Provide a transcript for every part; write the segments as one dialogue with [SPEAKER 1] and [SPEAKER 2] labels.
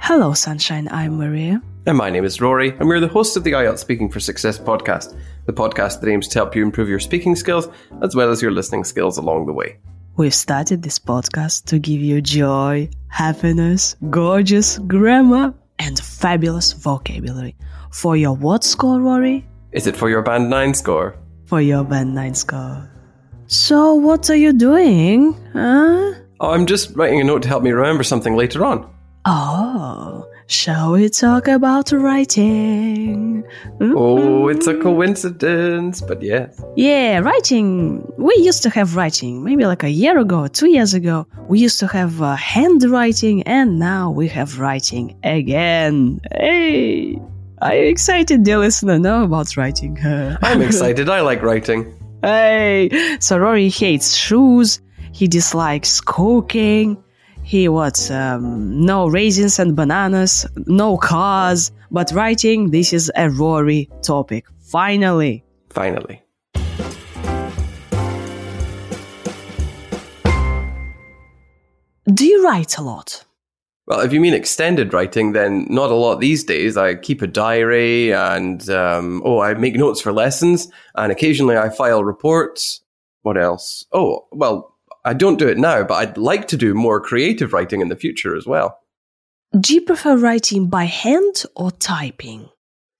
[SPEAKER 1] Hello, Sunshine. I'm Maria.
[SPEAKER 2] And my name is Rory, and we're the hosts of the IELTS Speaking for Success podcast, the podcast that aims to help you improve your speaking skills as well as your listening skills along the way.
[SPEAKER 1] We've started this podcast to give you joy, happiness, gorgeous grammar, and fabulous vocabulary. For your what score, Rory?
[SPEAKER 2] Is it for your Band 9 score?
[SPEAKER 1] For your Band 9 score. So, what are you doing? Huh?
[SPEAKER 2] Oh, I'm just writing a note to help me remember something later on.
[SPEAKER 1] Oh, shall we talk about writing?
[SPEAKER 2] Oh, it's a coincidence, but yes.
[SPEAKER 1] Yeah, writing. We used to have writing maybe like a year ago, two years ago. We used to have uh, handwriting, and now we have writing again. Hey, are you excited, dear listener? Know about writing?
[SPEAKER 2] I'm excited. I like writing.
[SPEAKER 1] Hey, so Rory hates shoes. He dislikes cooking. He wants um, no raisins and bananas, no cars. But writing, this is a Rory topic. Finally.
[SPEAKER 2] Finally.
[SPEAKER 1] Do you write a lot?
[SPEAKER 2] Well, if you mean extended writing, then not a lot these days. I keep a diary and, um, oh, I make notes for lessons and occasionally I file reports. What else? Oh, well, I don't do it now, but I'd like to do more creative writing in the future as well.
[SPEAKER 1] Do you prefer writing by hand or typing?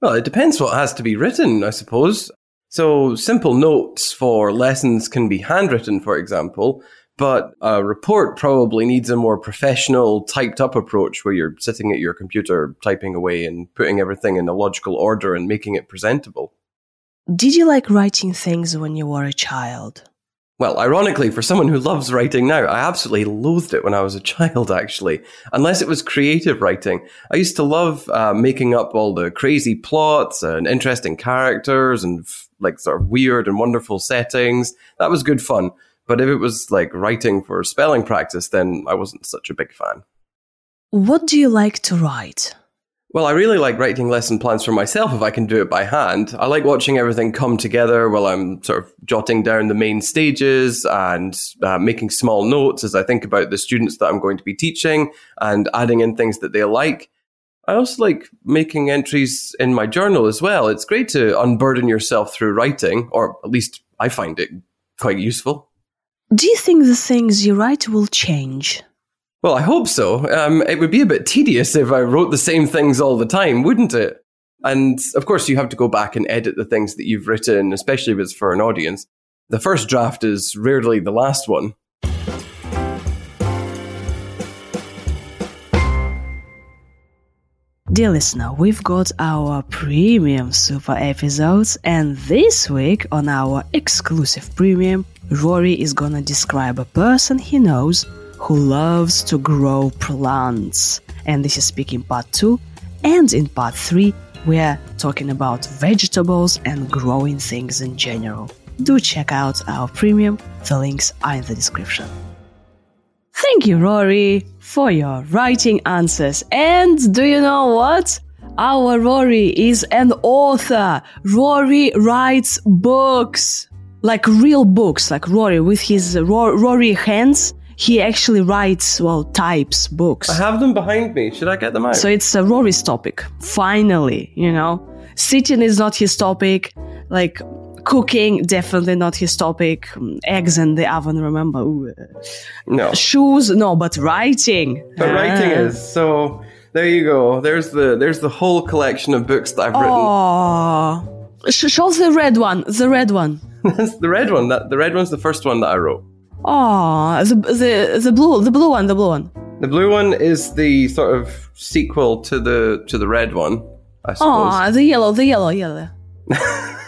[SPEAKER 2] Well, it depends what has to be written, I suppose. So, simple notes for lessons can be handwritten, for example, but a report probably needs a more professional, typed up approach where you're sitting at your computer typing away and putting everything in a logical order and making it presentable.
[SPEAKER 1] Did you like writing things when you were a child?
[SPEAKER 2] Well, ironically, for someone who loves writing now, I absolutely loathed it when I was a child, actually, unless it was creative writing. I used to love uh, making up all the crazy plots and interesting characters and f- like sort of weird and wonderful settings. That was good fun. But if it was like writing for spelling practice, then I wasn't such a big fan.
[SPEAKER 1] What do you like to write?
[SPEAKER 2] Well, I really like writing lesson plans for myself if I can do it by hand. I like watching everything come together while I'm sort of jotting down the main stages and uh, making small notes as I think about the students that I'm going to be teaching and adding in things that they like. I also like making entries in my journal as well. It's great to unburden yourself through writing, or at least I find it quite useful.
[SPEAKER 1] Do you think the things you write will change?
[SPEAKER 2] Well, I hope so. Um, it would be a bit tedious if I wrote the same things all the time, wouldn't it? And of course, you have to go back and edit the things that you've written, especially if it's for an audience. The first draft is rarely the last one.
[SPEAKER 1] Dear listener, we've got our premium super episodes, and this week on our exclusive premium, Rory is gonna describe a person he knows who loves to grow plants. And this is speaking part 2. And in part 3, we're talking about vegetables and growing things in general. Do check out our premium, the links are in the description. Thank you, Rory, for your writing answers. And do you know what? Our Rory is an author. Rory writes books, like real books, like Rory with his Rory hands. He actually writes, well, types books.
[SPEAKER 2] I have them behind me. Should I get them out?
[SPEAKER 1] So it's a Rory's topic. Finally, you know, sitting is not his topic. Like cooking, definitely not his topic. Eggs in the oven, remember? Ooh.
[SPEAKER 2] no.
[SPEAKER 1] Shoes, no, but writing.
[SPEAKER 2] But
[SPEAKER 1] Ah.
[SPEAKER 2] writing is so. There you go. There's the there's the whole collection of books that I've
[SPEAKER 1] written. Oh, show the red one. The red one.
[SPEAKER 2] That's the red one. That the red one's the first one that I wrote.
[SPEAKER 1] Oh, the the the blue the blue one the blue one.
[SPEAKER 2] The blue one is the sort of sequel to the to the red one, I suppose.
[SPEAKER 1] Oh, the yellow the yellow yellow.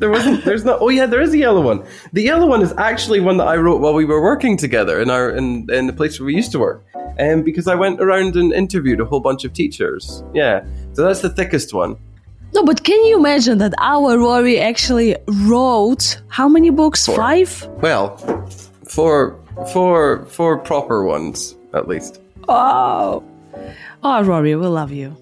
[SPEAKER 2] There wasn't. There's not. Oh yeah, there is a yellow one. The yellow one is actually one that I wrote while we were working together in our in in the place where we used to work. And um, because I went around and interviewed a whole bunch of teachers. Yeah. So that's the thickest one.
[SPEAKER 1] No, but can you imagine that our Rory actually wrote how many books?
[SPEAKER 2] Four.
[SPEAKER 1] Five?
[SPEAKER 2] Well, four four four proper ones at least.
[SPEAKER 1] Oh, oh, Rory, we love you.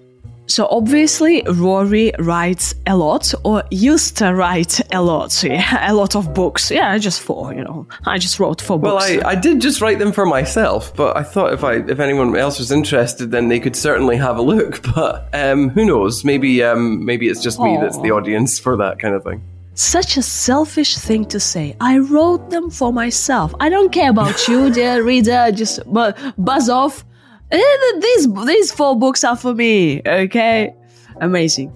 [SPEAKER 1] So obviously, Rory writes a lot, or used to write a lot. Yeah, a lot of books. Yeah, just four. You know, I just wrote four
[SPEAKER 2] Well,
[SPEAKER 1] books.
[SPEAKER 2] I, I did just write them for myself, but I thought if I if anyone else was interested, then they could certainly have a look. But um, who knows? Maybe um, maybe it's just me that's the audience for that kind of thing.
[SPEAKER 1] Such a selfish thing to say. I wrote them for myself. I don't care about you, dear reader. Just bu- buzz off. Eh, These these four books are for me. Okay, amazing.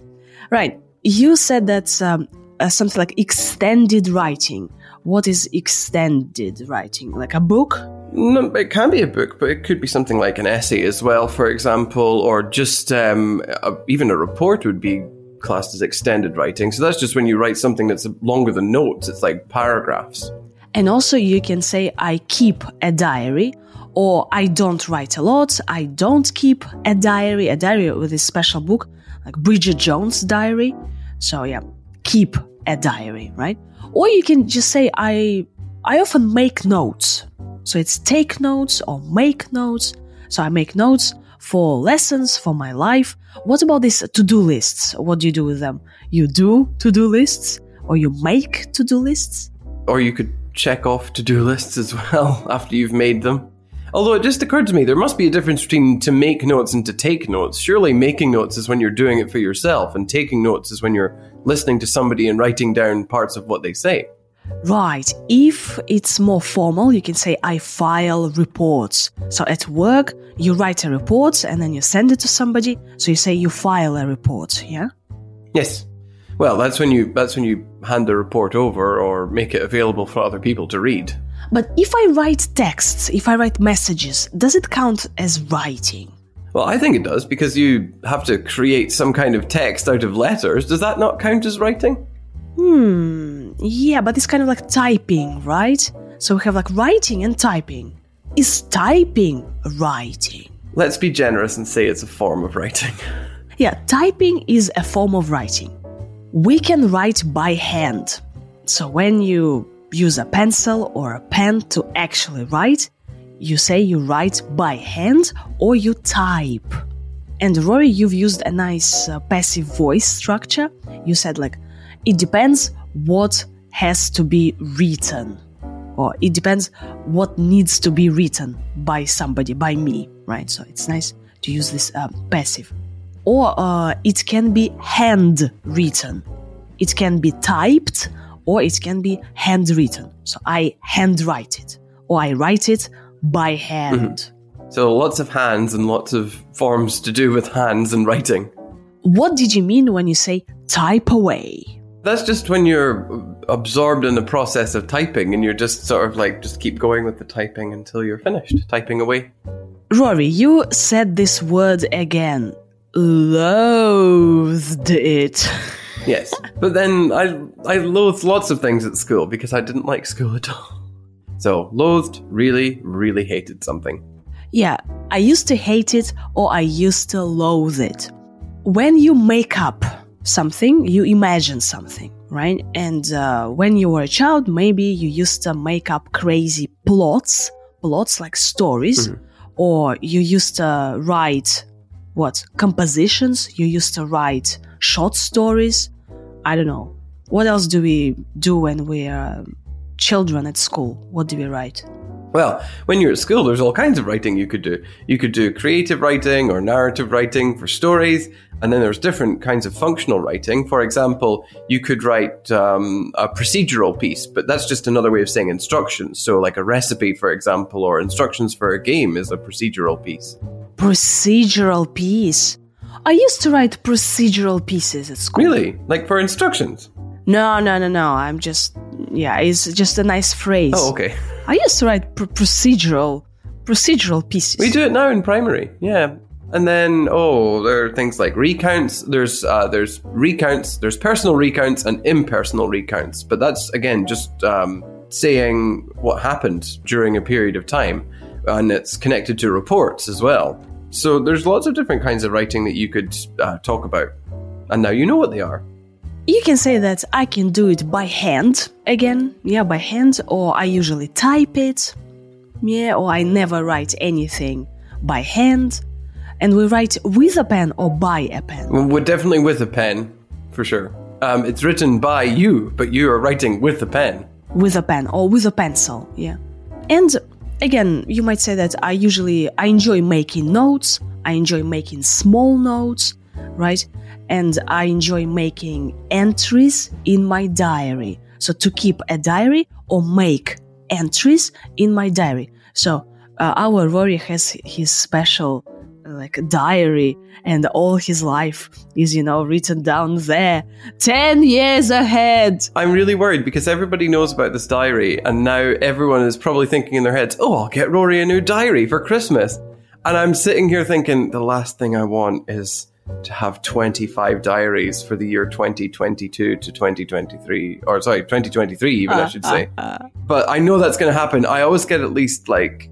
[SPEAKER 1] Right. You said that's um, uh, something like extended writing. What is extended writing? Like a book?
[SPEAKER 2] No, it can be a book, but it could be something like an essay as well, for example, or just um, a, even a report would be classed as extended writing. So that's just when you write something that's longer than notes. It's like paragraphs.
[SPEAKER 1] And also, you can say, I keep a diary, or I don't write a lot, I don't keep a diary, a diary with a special book, like Bridget Jones' diary. So, yeah, keep a diary, right? Or you can just say, I, I often make notes. So, it's take notes or make notes. So, I make notes for lessons, for my life. What about these to do lists? What do you do with them? You do to do lists, or you make to do lists?
[SPEAKER 2] Or you could check off to do lists as well after you've made them. Although it just occurred to me, there must be a difference between to make notes and to take notes. Surely making notes is when you're doing it for yourself, and taking notes is when you're listening to somebody and writing down parts of what they say.
[SPEAKER 1] Right. If it's more formal, you can say, I file reports. So at work, you write a report and then you send it to somebody. So you say you file a report. Yeah.
[SPEAKER 2] Yes. Well, that's when you that's when you hand the report over or make it available for other people to read.
[SPEAKER 1] But if I write texts, if I write messages, does it count as writing?
[SPEAKER 2] Well, I think it does because you have to create some kind of text out of letters. Does that not count as writing?
[SPEAKER 1] Hmm. Yeah, but it's kind of like typing, right? So we have like writing and typing. Is typing writing?
[SPEAKER 2] Let's be generous and say it's a form of writing.
[SPEAKER 1] Yeah, typing is a form of writing. We can write by hand. So when you use a pencil or a pen to actually write, you say you write by hand or you type. And Rory, you've used a nice uh, passive voice structure. You said, like, it depends what has to be written, or it depends what needs to be written by somebody, by me, right? So it's nice to use this uh, passive. Or uh, it can be handwritten, it can be typed, or it can be handwritten. So I handwrite it, or I write it by mm-hmm. hand.
[SPEAKER 2] So lots of hands and lots of forms to do with hands and writing.
[SPEAKER 1] What did you mean when you say type away?
[SPEAKER 2] That's just when you're absorbed in the process of typing and you're just sort of like just keep going with the typing until you're finished typing away.
[SPEAKER 1] Rory, you said this word again. Loathed it.
[SPEAKER 2] Yes. but then I I loathed lots of things at school because I didn't like school at all. So loathed, really, really hated something.
[SPEAKER 1] Yeah, I used to hate it or I used to loathe it. When you make up something, you imagine something, right? And uh, when you were a child, maybe you used to make up crazy plots, plots like stories, or you used to write what compositions, you used to write short stories. I don't know. What else do we do when we're um, children at school? What do we write?
[SPEAKER 2] Well, when you're at school, there's all kinds of writing you could do. You could do creative writing or narrative writing for stories, and then there's different kinds of functional writing. For example, you could write um, a procedural piece, but that's just another way of saying instructions. So, like a recipe, for example, or instructions for a game is a procedural piece.
[SPEAKER 1] Procedural piece. I used to write procedural pieces at school.
[SPEAKER 2] Really? Like for instructions?
[SPEAKER 1] No, no, no, no. I'm just, yeah, it's just a nice phrase.
[SPEAKER 2] Oh, okay.
[SPEAKER 1] I used to write pr- procedural, procedural pieces.
[SPEAKER 2] We do it now in primary, yeah. And then, oh, there are things like recounts. There's uh, there's recounts. There's personal recounts and impersonal recounts. But that's again just um, saying what happened during a period of time, and it's connected to reports as well. So there's lots of different kinds of writing that you could uh, talk about, and now you know what they are.
[SPEAKER 1] You can say that I can do it by hand again, yeah, by hand, or I usually type it, yeah, or I never write anything by hand. And we write with a pen or by a pen.
[SPEAKER 2] Well, We're definitely with a pen, for sure. Um, it's written by you, but you are writing with a pen.
[SPEAKER 1] with a pen or with a pencil yeah and again you might say that i usually i enjoy making notes. I enjoy making small notes right? And i enjoy making entries in my diary. So to keep a diary or make entries in my diary. So uh, our rory has his special uh, a diary and all his life is you know written down there 10 years ahead
[SPEAKER 2] I'm really worried because everybody knows about this diary, and now everyone is probably thinking in their heads, oh, I'll get Rory a new diary for Christmas. And I'm sitting here thinking, the last thing I want is to have 25 diaries for the year 2022 to 2023, or sorry, 2023 even, I should say. but I know that's going to happen. I always get at least like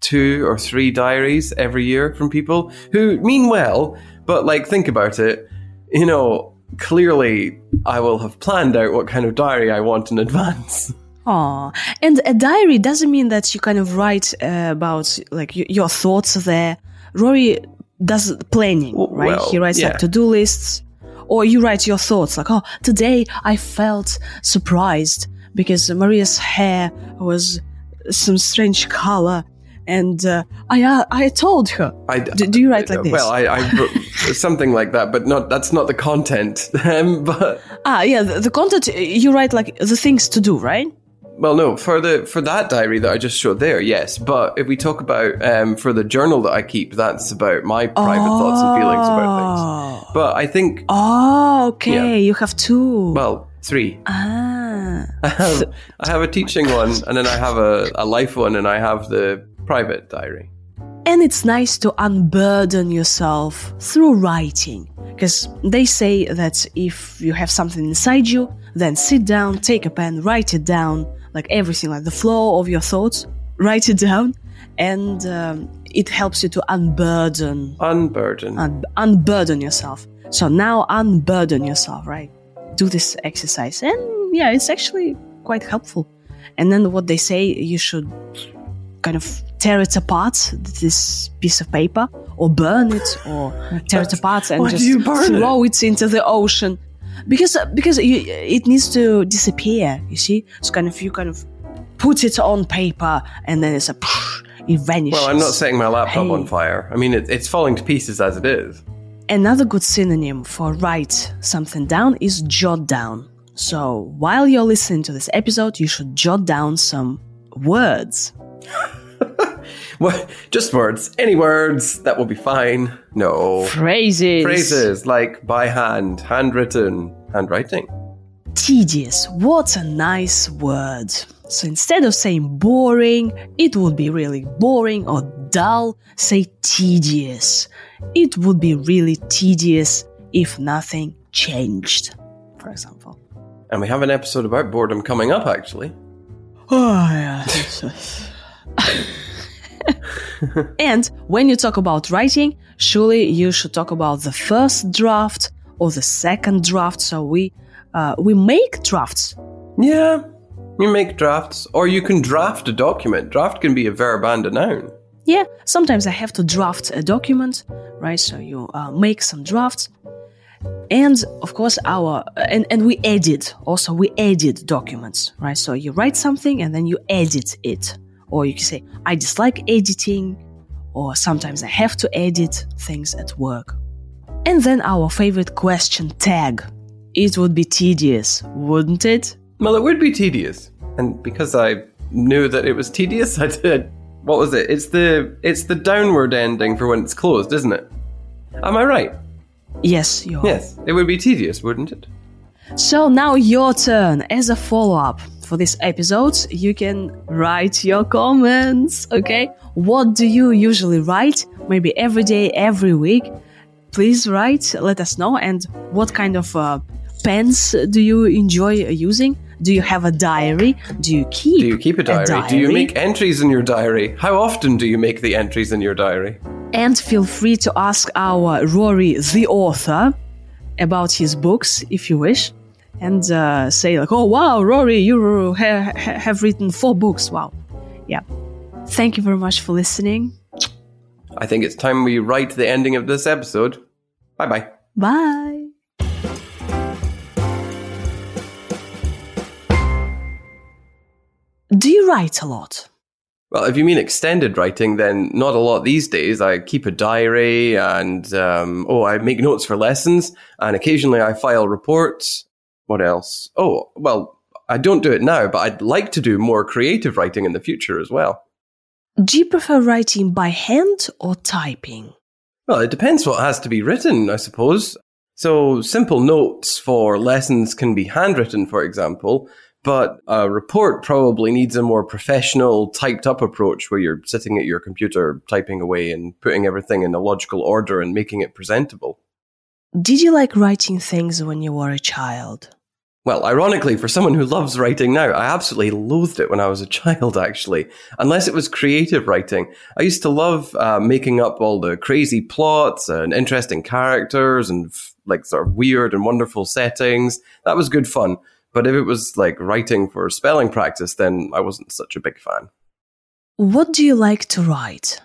[SPEAKER 2] two or three diaries every year from people who mean well, but like, think about it. You know, clearly I will have planned out what kind of diary I want in advance.
[SPEAKER 1] Aw. And a diary doesn't mean that you kind of write uh, about like y- your thoughts there. Rory does planning, right?
[SPEAKER 2] well,
[SPEAKER 1] he writes
[SPEAKER 2] yeah.
[SPEAKER 1] like to-do lists, or you write your thoughts like, "Oh, today I felt surprised because Maria's hair was some strange color." And uh, I uh, I told her.
[SPEAKER 2] I,
[SPEAKER 1] Do- do you write like this?
[SPEAKER 2] Well, I, I something like that, but not that's not the content. Um, but
[SPEAKER 1] Ah, yeah, the, the content you write like the things to do, right?
[SPEAKER 2] well, no, for the for that diary that I just showed there, yes. But if we talk about um, for the journal that I keep, that's about my private thoughts and feelings about things. But I think,
[SPEAKER 1] Oh, okay.
[SPEAKER 2] Yeah.
[SPEAKER 1] You have two.
[SPEAKER 2] well, three.
[SPEAKER 1] ah.
[SPEAKER 2] I have, I have a teaching one, and then I have a, a life one, and I have the private diary.
[SPEAKER 1] And it's nice to unburden yourself through writing. Because they say that if you have something inside you, then sit down, take a pen, write it down, like everything, like the flow of your thoughts, write it down, and um, it helps you to unburden,
[SPEAKER 2] Unburden.
[SPEAKER 1] un- unburden yourself. So now unburden yourself, right? Do this exercise, and yeah, it's actually quite helpful. And then what they say, you should kind of tear it apart, this piece of paper, or burn it, or tear it apart and just
[SPEAKER 2] you burn it?
[SPEAKER 1] throw it? into the ocean. Because uh, because you, it needs to disappear. You see, it's kind of you kind of put it on paper, and then it's a it vanishes.
[SPEAKER 2] well, I'm not setting my laptop
[SPEAKER 1] Hey.
[SPEAKER 2] on fire. I mean, it, it's falling to pieces as it is.
[SPEAKER 1] Another good synonym for write something down is jot down. So while you're listening to this episode, you should jot down some words.
[SPEAKER 2] What? Just words. Any words. That will be fine. No.
[SPEAKER 1] Phrases.
[SPEAKER 2] Phrases like by hand, handwritten, handwriting.
[SPEAKER 1] Tedious. What a nice word. So instead of saying boring, it would be really boring or dull. Say tedious. It would be really tedious if nothing changed, for example.
[SPEAKER 2] And we have an episode about boredom coming up, actually.
[SPEAKER 1] Oh, yeah. and when you talk about writing, surely you should talk about the first draft or the second draft. So we uh, we make drafts.
[SPEAKER 2] Yeah. You make drafts, or you can draft a document. Draft can be a verb and a noun.
[SPEAKER 1] Yeah, sometimes I have to draft a document, right? So you uh, make some drafts, and of course our and and we edit. Also, we edit documents, right? So you write something and then you edit it, or you can say I dislike editing, or sometimes I have to edit things at work. And then our favorite question tag. It would be tedious, wouldn't it?
[SPEAKER 2] Well, it would be tedious, and because I knew that it was tedious, I did. What was it? It's the it's the downward ending for when it's closed, isn't it? Am I right?
[SPEAKER 1] Yes, you are.
[SPEAKER 2] Yes, it would be tedious, wouldn't it?
[SPEAKER 1] So now your turn. As a follow up for this episode, you can write your comments. Okay, what do you usually write? Maybe every day, every week. Please write. Let us know. And what kind of uh, pens do you enjoy using? Do you have a diary? Do you keep?
[SPEAKER 2] Do you keep a diary? Do you make entries in your diary? How often do you make the entries in your diary?
[SPEAKER 1] And feel free to ask our Rory, the author, about his books if you wish. And uh, say, like, oh, wow, Rory, you ha- ha- have written four books. Wow. Yeah. Thank you very much for listening.
[SPEAKER 2] I think it's time we write the ending of this episode. Bye bye.
[SPEAKER 1] Bye. Do you write a lot?
[SPEAKER 2] Well, if you mean extended writing, then not a lot these days. I keep a diary and, um, oh, I make notes for lessons and occasionally I file reports. What else? Oh, well, I don't do it now, but I'd like to do more creative writing in the future as well.
[SPEAKER 1] Do you prefer writing by hand or typing?
[SPEAKER 2] Well, it depends what has to be written, I suppose. So, simple notes for lessons can be handwritten, for example, but a report probably needs a more professional, typed up approach where you're sitting at your computer typing away and putting everything in a logical order and making it presentable.
[SPEAKER 1] Did you like writing things when you were a child?
[SPEAKER 2] Well, ironically, for someone who loves writing now, I absolutely loathed it when I was a child, actually, unless it was creative writing. I used to love uh, making up all the crazy plots and interesting characters and like sort of weird and wonderful settings. That was good fun. But if it was like writing for spelling practice, then I wasn't such a big fan.
[SPEAKER 1] What do you like to write?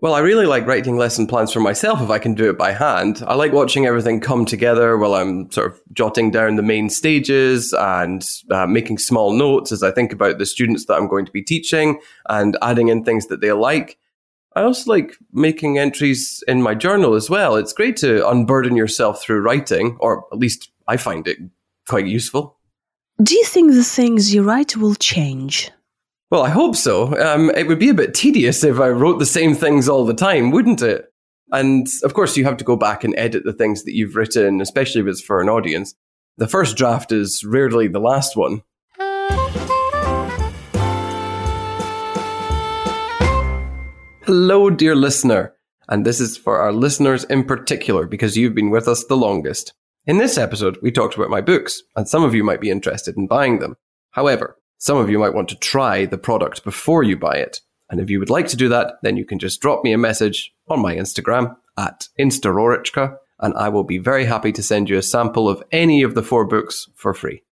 [SPEAKER 2] Well, I really like writing lesson plans for myself if I can do it by hand. I like watching everything come together while I'm sort of jotting down the main stages and uh, making small notes as I think about the students that I'm going to be teaching and adding in things that they like. I also like making entries in my journal as well. It's great to unburden yourself through writing, or at least I find it quite useful.
[SPEAKER 1] Do you think the things you write will change?
[SPEAKER 2] Well, I hope so. Um, it would be a bit tedious if I wrote the same things all the time, wouldn't it? And of course, you have to go back and edit the things that you've written, especially if it's for an audience. The first draft is rarely the last one. Hello, dear listener. And this is for our listeners in particular because you've been with us the longest. In this episode, we talked about my books, and some of you might be interested in buying them. However, some of you might want to try the product before you buy it. And if you would like to do that, then you can just drop me a message on my Instagram at instarorichka, and I will be very happy to send you a sample of any of the four books for free.